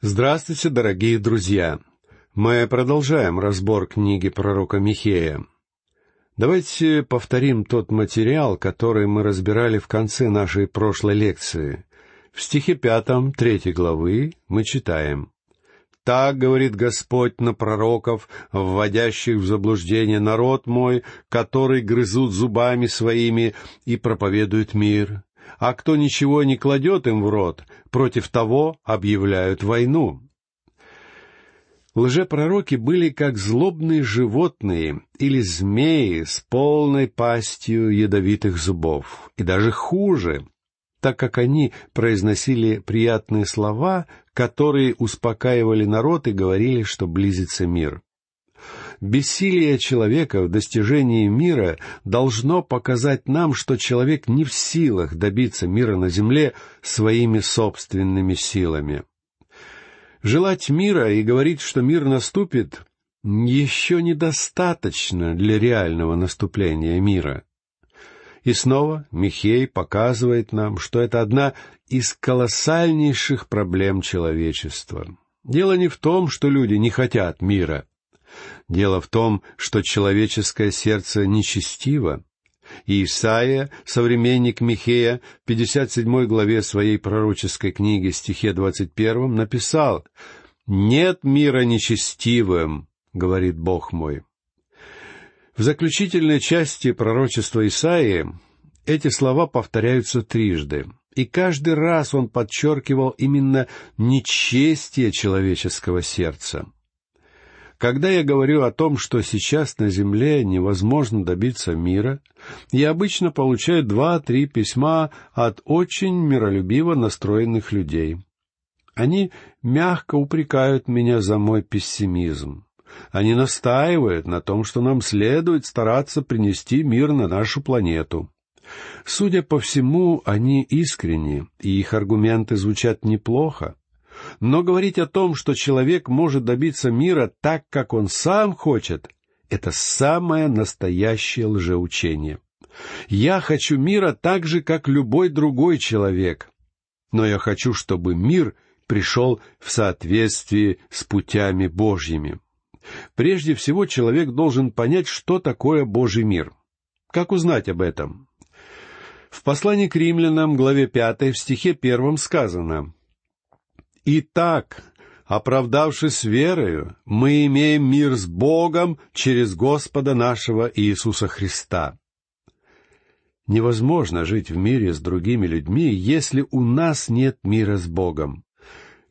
Здравствуйте, дорогие друзья! Мы продолжаем разбор книги пророка Михея. Давайте повторим тот материал, который мы разбирали в конце нашей прошлой лекции. В стихе пятом третьей главы мы читаем «Так говорит Господь на пророков, вводящих в заблуждение народ мой, который грызут зубами своими и проповедуют мир, а кто ничего не кладет им в рот, против того объявляют войну. Лжепророки были как злобные животные или змеи с полной пастью ядовитых зубов, и даже хуже, так как они произносили приятные слова, которые успокаивали народ и говорили, что близится мир. Бессилие человека в достижении мира должно показать нам, что человек не в силах добиться мира на земле своими собственными силами. Желать мира и говорить, что мир наступит, еще недостаточно для реального наступления мира. И снова Михей показывает нам, что это одна из колоссальнейших проблем человечества. Дело не в том, что люди не хотят мира. Дело в том, что человеческое сердце нечестиво, и Исаия, современник Михея, в 57 главе своей пророческой книги, стихе 21, написал «Нет мира нечестивым, — говорит Бог мой». В заключительной части пророчества Исаии эти слова повторяются трижды, и каждый раз он подчеркивал именно нечестие человеческого сердца — когда я говорю о том, что сейчас на Земле невозможно добиться мира, я обычно получаю два-три письма от очень миролюбиво настроенных людей. Они мягко упрекают меня за мой пессимизм. Они настаивают на том, что нам следует стараться принести мир на нашу планету. Судя по всему, они искренни, и их аргументы звучат неплохо. Но говорить о том, что человек может добиться мира так, как он сам хочет, это самое настоящее лжеучение. Я хочу мира так же, как любой другой человек. Но я хочу, чтобы мир пришел в соответствии с путями Божьими. Прежде всего, человек должен понять, что такое Божий мир. Как узнать об этом? В послании к римлянам, главе пятой в стихе первом сказано Итак, оправдавшись верою, мы имеем мир с Богом через Господа нашего Иисуса Христа. Невозможно жить в мире с другими людьми, если у нас нет мира с Богом.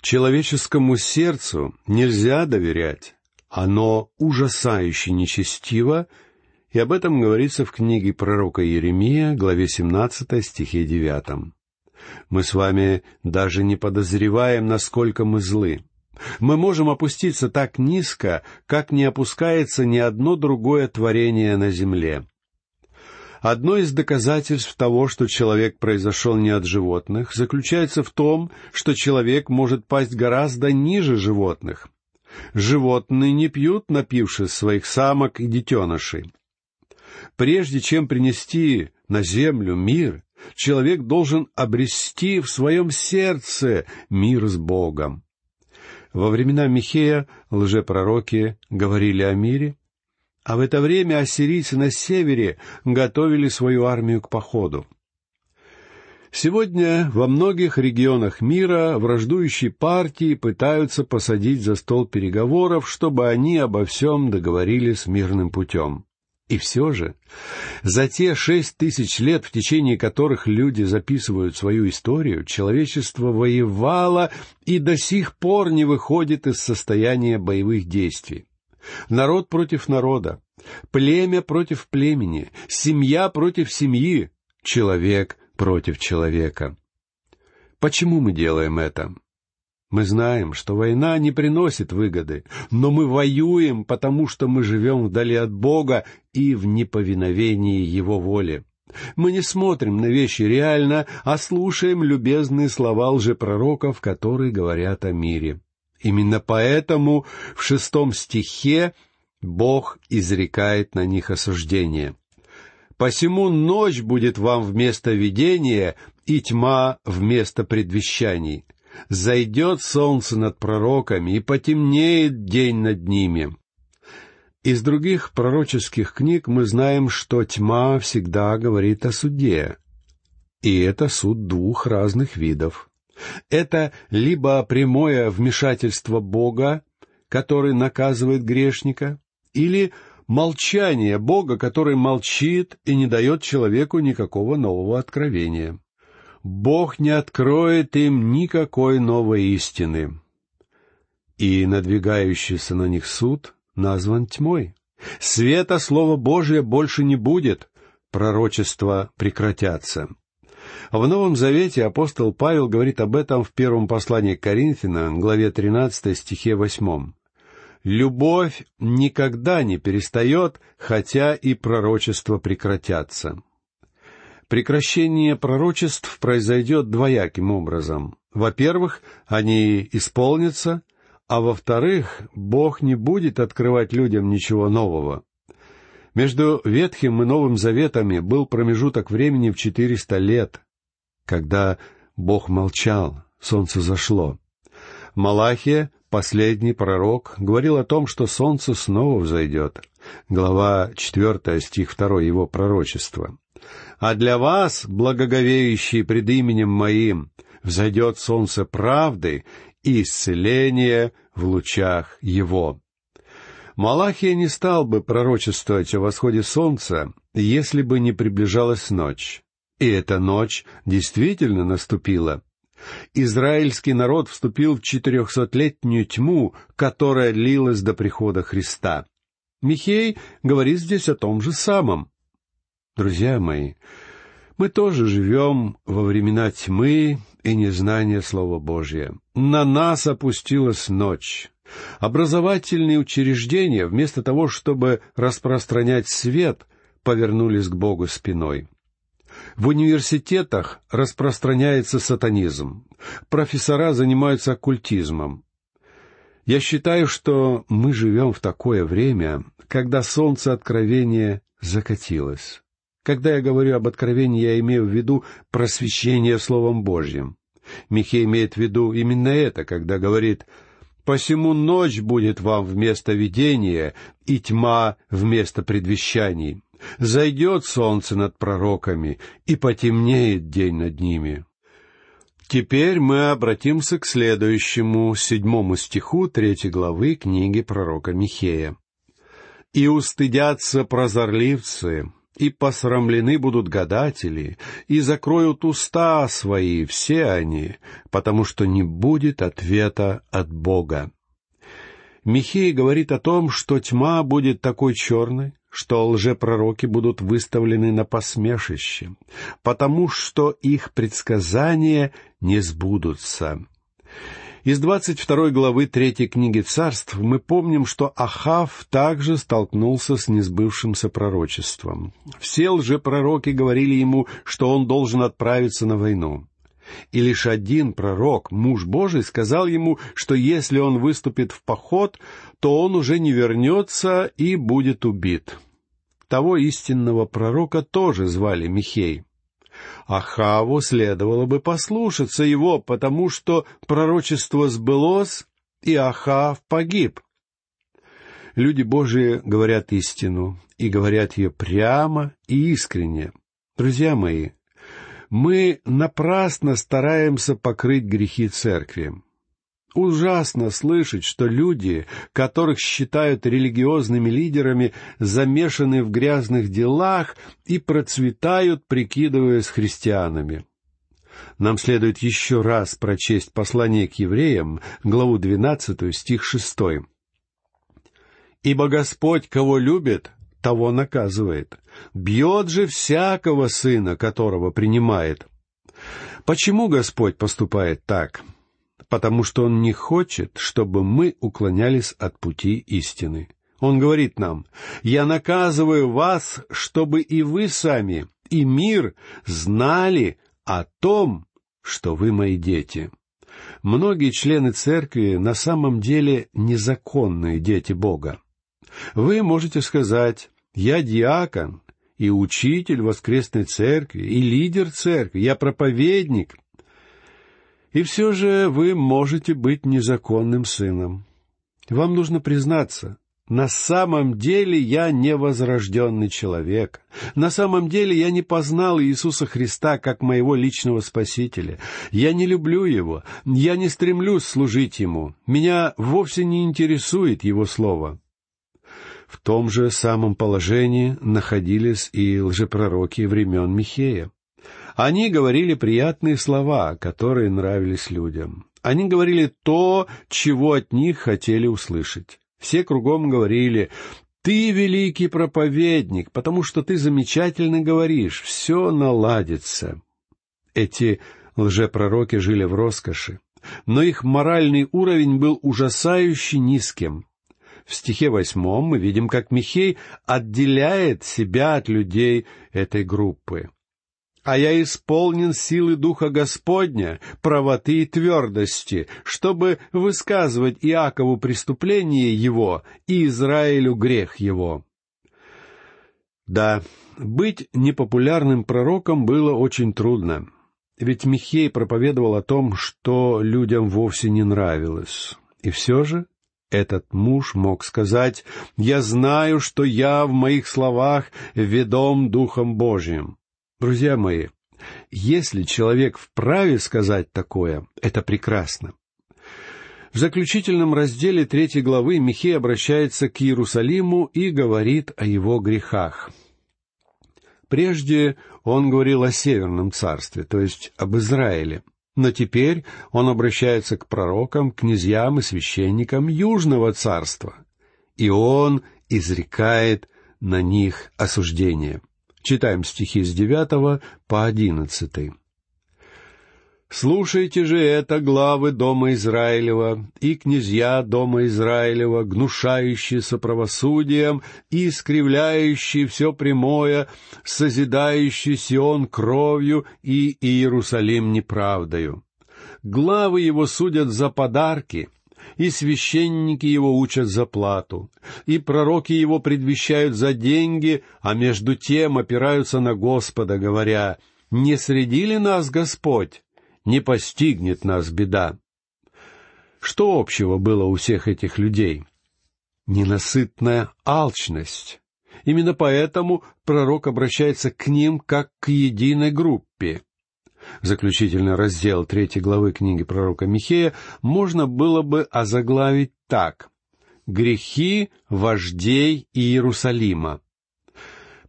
Человеческому сердцу нельзя доверять. Оно ужасающе нечестиво, и об этом говорится в книге пророка Иеремия, главе 17, стихе 9. Мы с вами даже не подозреваем, насколько мы злы. Мы можем опуститься так низко, как не опускается ни одно другое творение на земле. Одно из доказательств того, что человек произошел не от животных, заключается в том, что человек может пасть гораздо ниже животных. Животные не пьют, напившись своих самок и детенышей. Прежде чем принести на землю мир, человек должен обрести в своем сердце мир с Богом. Во времена Михея лжепророки говорили о мире, а в это время ассирийцы на севере готовили свою армию к походу. Сегодня во многих регионах мира враждующие партии пытаются посадить за стол переговоров, чтобы они обо всем договорились мирным путем. И все же, за те шесть тысяч лет, в течение которых люди записывают свою историю, человечество воевало и до сих пор не выходит из состояния боевых действий. Народ против народа, племя против племени, семья против семьи, человек против человека. Почему мы делаем это? Мы знаем, что война не приносит выгоды, но мы воюем, потому что мы живем вдали от Бога и в неповиновении Его воле. Мы не смотрим на вещи реально, а слушаем любезные слова лжепророков, которые говорят о мире. Именно поэтому в шестом стихе Бог изрекает на них осуждение. «Посему ночь будет вам вместо видения и тьма вместо предвещаний» зайдет солнце над пророками и потемнеет день над ними. Из других пророческих книг мы знаем, что тьма всегда говорит о суде. И это суд двух разных видов. Это либо прямое вмешательство Бога, который наказывает грешника, или молчание Бога, который молчит и не дает человеку никакого нового откровения. Бог не откроет им никакой новой истины. И надвигающийся на них суд назван тьмой. Света Слова Божия больше не будет, пророчества прекратятся. В Новом Завете апостол Павел говорит об этом в первом послании к Коринфянам, главе 13, стихе 8. «Любовь никогда не перестает, хотя и пророчества прекратятся». Прекращение пророчеств произойдет двояким образом. Во-первых, они исполнятся, а во-вторых, Бог не будет открывать людям ничего нового. Между Ветхим и Новым Заветами был промежуток времени в четыреста лет, когда Бог молчал, солнце зашло. Малахия, последний пророк, говорил о том, что солнце снова взойдет. Глава четвертая, стих второй его пророчества. «А для вас, благоговеющие пред именем моим, взойдет солнце правды и исцеление в лучах его». Малахия не стал бы пророчествовать о восходе солнца, если бы не приближалась ночь. И эта ночь действительно наступила. Израильский народ вступил в четырехсотлетнюю тьму, которая длилась до прихода Христа. Михей говорит здесь о том же самом. Друзья мои, мы тоже живем во времена тьмы и незнания Слова Божия. На нас опустилась ночь. Образовательные учреждения, вместо того, чтобы распространять свет, повернулись к Богу спиной. В университетах распространяется сатанизм. Профессора занимаются оккультизмом. Я считаю, что мы живем в такое время, когда солнце откровения закатилось. Когда я говорю об откровении, я имею в виду просвещение Словом Божьим. Михей имеет в виду именно это, когда говорит «Посему ночь будет вам вместо видения, и тьма вместо предвещаний. Зайдет солнце над пророками, и потемнеет день над ними». Теперь мы обратимся к следующему, седьмому стиху третьей главы книги пророка Михея. «И устыдятся прозорливцы, и посрамлены будут гадатели, и закроют уста свои все они, потому что не будет ответа от Бога». Михей говорит о том, что тьма будет такой черной, что лжепророки будут выставлены на посмешище, потому что их предсказания не сбудутся. Из двадцать второй главы третьей книги царств мы помним, что Ахав также столкнулся с несбывшимся пророчеством. Все лжепророки говорили ему, что он должен отправиться на войну. И лишь один пророк, муж Божий, сказал ему, что если он выступит в поход, то он уже не вернется и будет убит. Того истинного пророка тоже звали Михей. Ахаву следовало бы послушаться его, потому что пророчество сбылось, и Ахав погиб. Люди Божии говорят истину, и говорят ее прямо и искренне. Друзья мои, мы напрасно стараемся покрыть грехи церкви. Ужасно слышать, что люди, которых считают религиозными лидерами, замешаны в грязных делах и процветают, прикидываясь христианами. Нам следует еще раз прочесть послание к евреям, главу 12, стих 6. «Ибо Господь, кого любит, того наказывает. Бьет же всякого сына, которого принимает». Почему Господь поступает так? Потому что Он не хочет, чтобы мы уклонялись от пути истины. Он говорит нам, «Я наказываю вас, чтобы и вы сами, и мир знали о том, что вы мои дети». Многие члены церкви на самом деле незаконные дети Бога. Вы можете сказать, «Я диакон, и учитель воскресной церкви, и лидер церкви, я проповедник». И все же вы можете быть незаконным сыном. Вам нужно признаться, на самом деле я невозрожденный человек. На самом деле я не познал Иисуса Христа как моего личного Спасителя. Я не люблю Его. Я не стремлюсь служить Ему. Меня вовсе не интересует Его Слово. В том же самом положении находились и лжепророки времен Михея. Они говорили приятные слова, которые нравились людям. Они говорили то, чего от них хотели услышать. Все кругом говорили, «Ты великий проповедник, потому что ты замечательно говоришь, все наладится». Эти лжепророки жили в роскоши, но их моральный уровень был ужасающе низким. В стихе восьмом мы видим, как Михей отделяет себя от людей этой группы а я исполнен силы Духа Господня, правоты и твердости, чтобы высказывать Иакову преступление его и Израилю грех его». Да, быть непопулярным пророком было очень трудно, ведь Михей проповедовал о том, что людям вовсе не нравилось. И все же этот муж мог сказать, «Я знаю, что я в моих словах ведом Духом Божиим». Друзья мои, если человек вправе сказать такое, это прекрасно. В заключительном разделе третьей главы Михей обращается к Иерусалиму и говорит о его грехах. Прежде он говорил о Северном царстве, то есть об Израиле, но теперь он обращается к пророкам, князьям и священникам Южного царства, и он изрекает на них осуждение. Читаем стихи с девятого по одиннадцатый. «Слушайте же это, главы Дома Израилева и князья Дома Израилева, гнушающиеся правосудием и искривляющие все прямое, созидающий Сион кровью и Иерусалим неправдою. Главы его судят за подарки, и священники его учат за плату, и пророки его предвещают за деньги, а между тем опираются на Господа, говоря, «Не среди ли нас Господь? Не постигнет нас беда». Что общего было у всех этих людей? Ненасытная алчность. Именно поэтому пророк обращается к ним как к единой группе заключительный раздел третьей главы книги пророка Михея, можно было бы озаглавить так «Грехи вождей Иерусалима».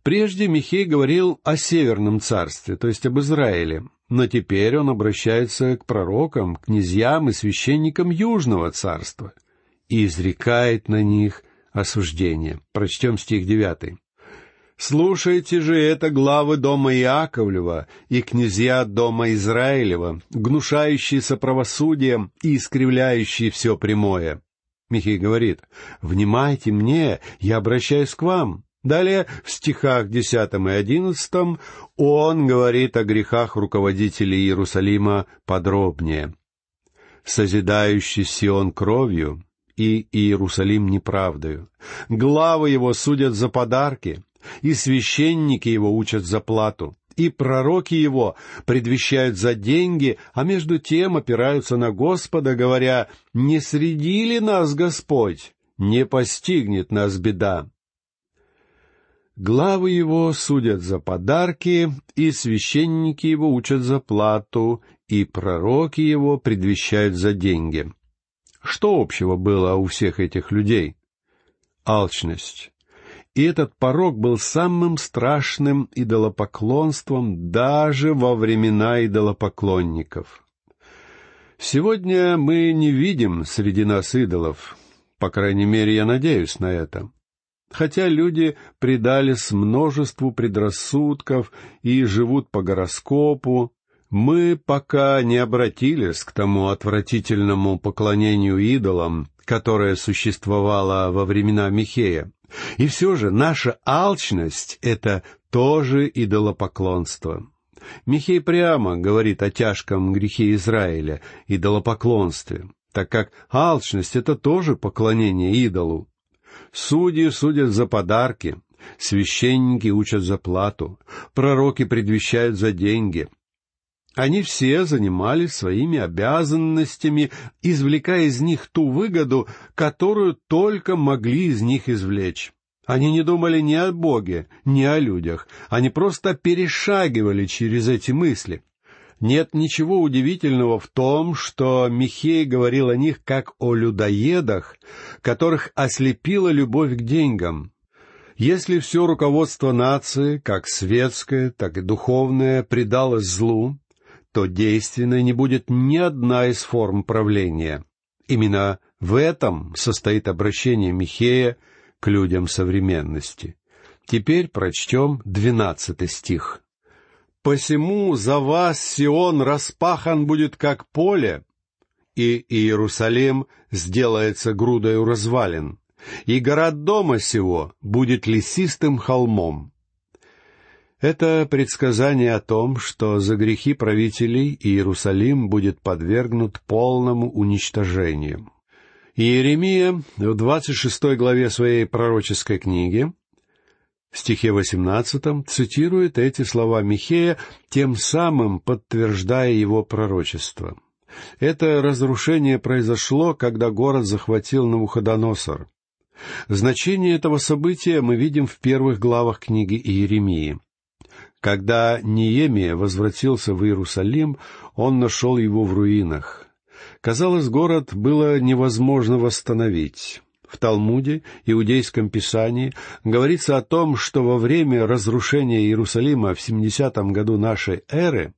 Прежде Михей говорил о Северном царстве, то есть об Израиле, но теперь он обращается к пророкам, князьям и священникам Южного царства и изрекает на них осуждение. Прочтем стих девятый. Слушайте же это главы дома Иаковлева и князья дома Израилева, гнушающиеся правосудием и искривляющие все прямое. Михей говорит, «Внимайте мне, я обращаюсь к вам». Далее, в стихах десятом и одиннадцатом, он говорит о грехах руководителей Иерусалима подробнее. «Созидающий Сион кровью и Иерусалим неправдою. Главы его судят за подарки, и священники его учат за плату, и пророки его предвещают за деньги, а между тем опираются на Господа, говоря, «Не среди ли нас Господь? Не постигнет нас беда». Главы его судят за подарки, и священники его учат за плату, и пророки его предвещают за деньги. Что общего было у всех этих людей? Алчность. И этот порог был самым страшным идолопоклонством даже во времена идолопоклонников. Сегодня мы не видим среди нас идолов, по крайней мере, я надеюсь на это. Хотя люди предались множеству предрассудков и живут по гороскопу, мы пока не обратились к тому отвратительному поклонению идолам, которое существовало во времена Михея. И все же наша алчность — это тоже идолопоклонство. Михей прямо говорит о тяжком грехе Израиля, идолопоклонстве, так как алчность — это тоже поклонение идолу. Судьи судят за подарки, священники учат за плату, пророки предвещают за деньги. Они все занимались своими обязанностями, извлекая из них ту выгоду, которую только могли из них извлечь. Они не думали ни о Боге, ни о людях. Они просто перешагивали через эти мысли. Нет ничего удивительного в том, что Михей говорил о них как о людоедах, которых ослепила любовь к деньгам. Если все руководство нации, как светское, так и духовное, предалось злу, то действенной не будет ни одна из форм правления. Именно в этом состоит обращение Михея к людям современности. Теперь прочтем двенадцатый стих. «Посему за вас Сион распахан будет как поле, и Иерусалим сделается грудою развалин, и город дома сего будет лесистым холмом. Это предсказание о том, что за грехи правителей Иерусалим будет подвергнут полному уничтожению. Иеремия в 26 главе своей пророческой книги, в стихе 18, цитирует эти слова Михея, тем самым подтверждая его пророчество. Это разрушение произошло, когда город захватил Навуходоносор. Значение этого события мы видим в первых главах книги Иеремии. Когда Ниемия возвратился в Иерусалим, он нашел его в руинах. Казалось, город было невозможно восстановить. В Талмуде, иудейском писании, говорится о том, что во время разрушения Иерусалима в 70-м году нашей эры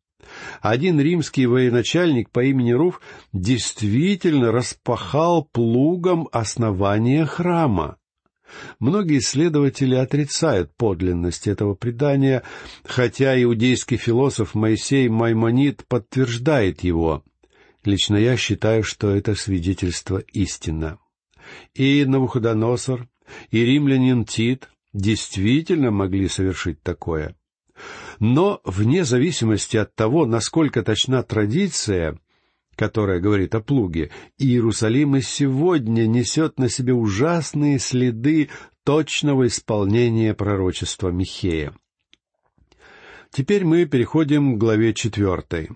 один римский военачальник по имени Руф действительно распахал плугом основание храма. Многие исследователи отрицают подлинность этого предания, хотя иудейский философ Моисей Маймонид подтверждает его. Лично я считаю, что это свидетельство истина. И Навуходоносор, и римлянин Тит действительно могли совершить такое. Но вне зависимости от того, насколько точна традиция, которая говорит о плуге, Иерусалим и сегодня несет на себе ужасные следы точного исполнения пророчества Михея. Теперь мы переходим к главе четвертой.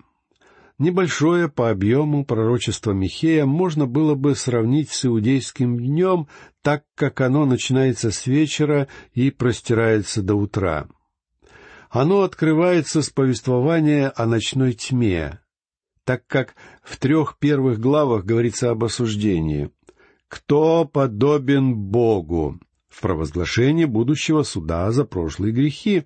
Небольшое по объему пророчество Михея можно было бы сравнить с иудейским днем, так как оно начинается с вечера и простирается до утра. Оно открывается с повествования о ночной тьме, так как в трех первых главах говорится об осуждении. «Кто подобен Богу?» в провозглашении будущего суда за прошлые грехи.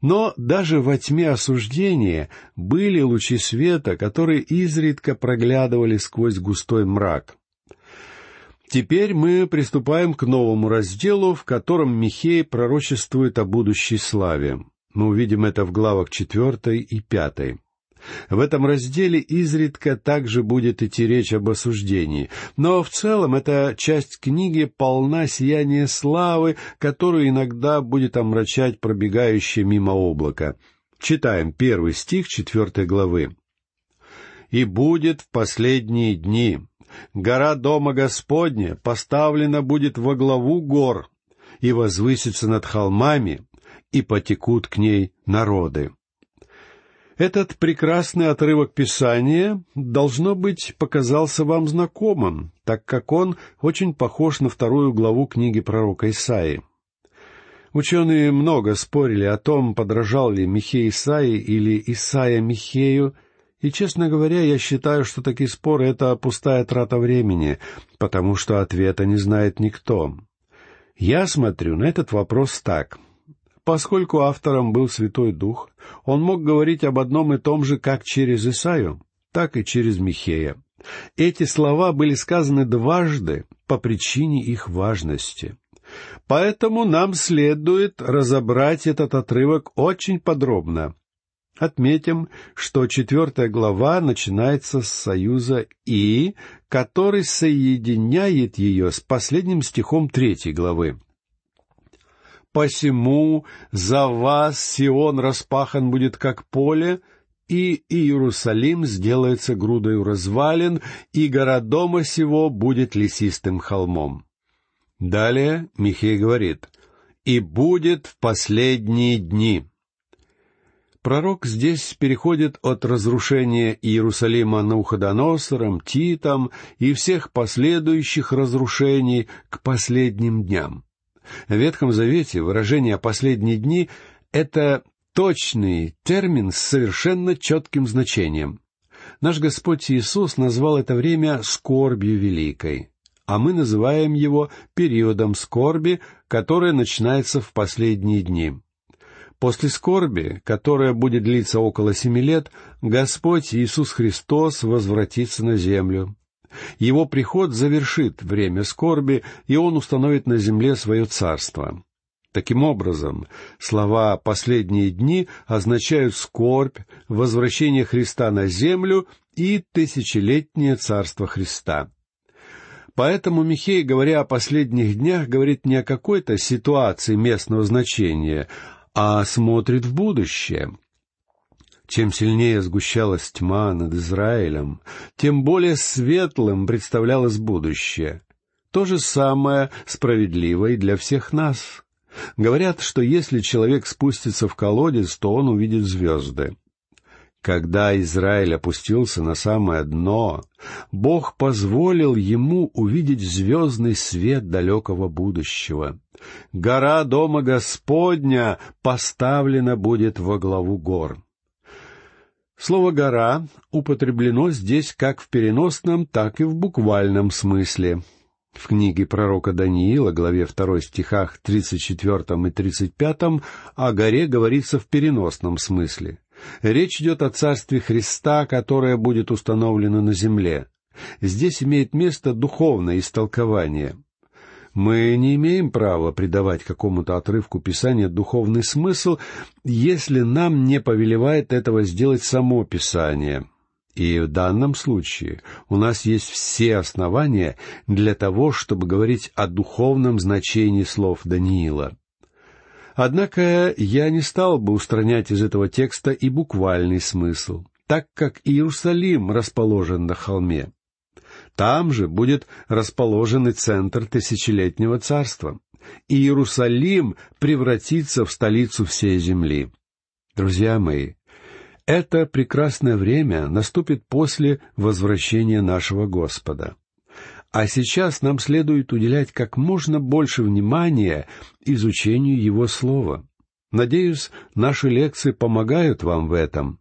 Но даже во тьме осуждения были лучи света, которые изредка проглядывали сквозь густой мрак. Теперь мы приступаем к новому разделу, в котором Михей пророчествует о будущей славе. Мы увидим это в главах четвертой и пятой. В этом разделе изредка также будет идти речь об осуждении, но в целом эта часть книги полна сияния славы, которую иногда будет омрачать пробегающее мимо облако. Читаем первый стих четвертой главы. «И будет в последние дни гора Дома Господня поставлена будет во главу гор, и возвысится над холмами, и потекут к ней народы». Этот прекрасный отрывок Писания, должно быть, показался вам знакомым, так как он очень похож на вторую главу книги пророка Исаии. Ученые много спорили о том, подражал ли Михей Исаии или Исаия Михею, и, честно говоря, я считаю, что такие споры — это пустая трата времени, потому что ответа не знает никто. Я смотрю на этот вопрос так. Поскольку автором был Святой Дух, он мог говорить об одном и том же как через Исаю, так и через Михея. Эти слова были сказаны дважды по причине их важности. Поэтому нам следует разобрать этот отрывок очень подробно. Отметим, что четвертая глава начинается с союза «и», который соединяет ее с последним стихом третьей главы. Посему за вас Сион распахан будет как поле, и Иерусалим сделается грудою развалин, и гора дома сего будет лесистым холмом. Далее Михей говорит, «И будет в последние дни». Пророк здесь переходит от разрушения Иерусалима Науходоносором, Титом и всех последующих разрушений к последним дням. В Ветхом Завете выражение «последние дни» — это точный термин с совершенно четким значением. Наш Господь Иисус назвал это время «скорбью великой», а мы называем его периодом скорби, которое начинается в последние дни. После скорби, которая будет длиться около семи лет, Господь Иисус Христос возвратится на землю. Его приход завершит время скорби, и Он установит на земле свое царство. Таким образом, слова «последние дни» означают скорбь, возвращение Христа на землю и тысячелетнее царство Христа. Поэтому Михей, говоря о последних днях, говорит не о какой-то ситуации местного значения, а смотрит в будущее. Чем сильнее сгущалась тьма над Израилем, тем более светлым представлялось будущее. То же самое справедливо и для всех нас. Говорят, что если человек спустится в колодец, то он увидит звезды. Когда Израиль опустился на самое дно, Бог позволил ему увидеть звездный свет далекого будущего. Гора Дома Господня поставлена будет во главу гор. Слово «гора» употреблено здесь как в переносном, так и в буквальном смысле. В книге пророка Даниила, главе 2 стихах 34 и 35, о горе говорится в переносном смысле. Речь идет о царстве Христа, которое будет установлено на земле. Здесь имеет место духовное истолкование. Мы не имеем права придавать какому-то отрывку Писания духовный смысл, если нам не повелевает этого сделать само Писание. И в данном случае у нас есть все основания для того, чтобы говорить о духовном значении слов Даниила. Однако я не стал бы устранять из этого текста и буквальный смысл, так как Иерусалим расположен на холме. Там же будет расположен и центр тысячелетнего царства. И Иерусалим превратится в столицу всей земли. Друзья мои, это прекрасное время наступит после возвращения нашего Господа. А сейчас нам следует уделять как можно больше внимания изучению Его Слова. Надеюсь, наши лекции помогают вам в этом.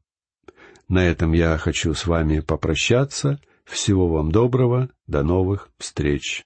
На этом я хочу с вами попрощаться. Всего вам доброго. До новых встреч.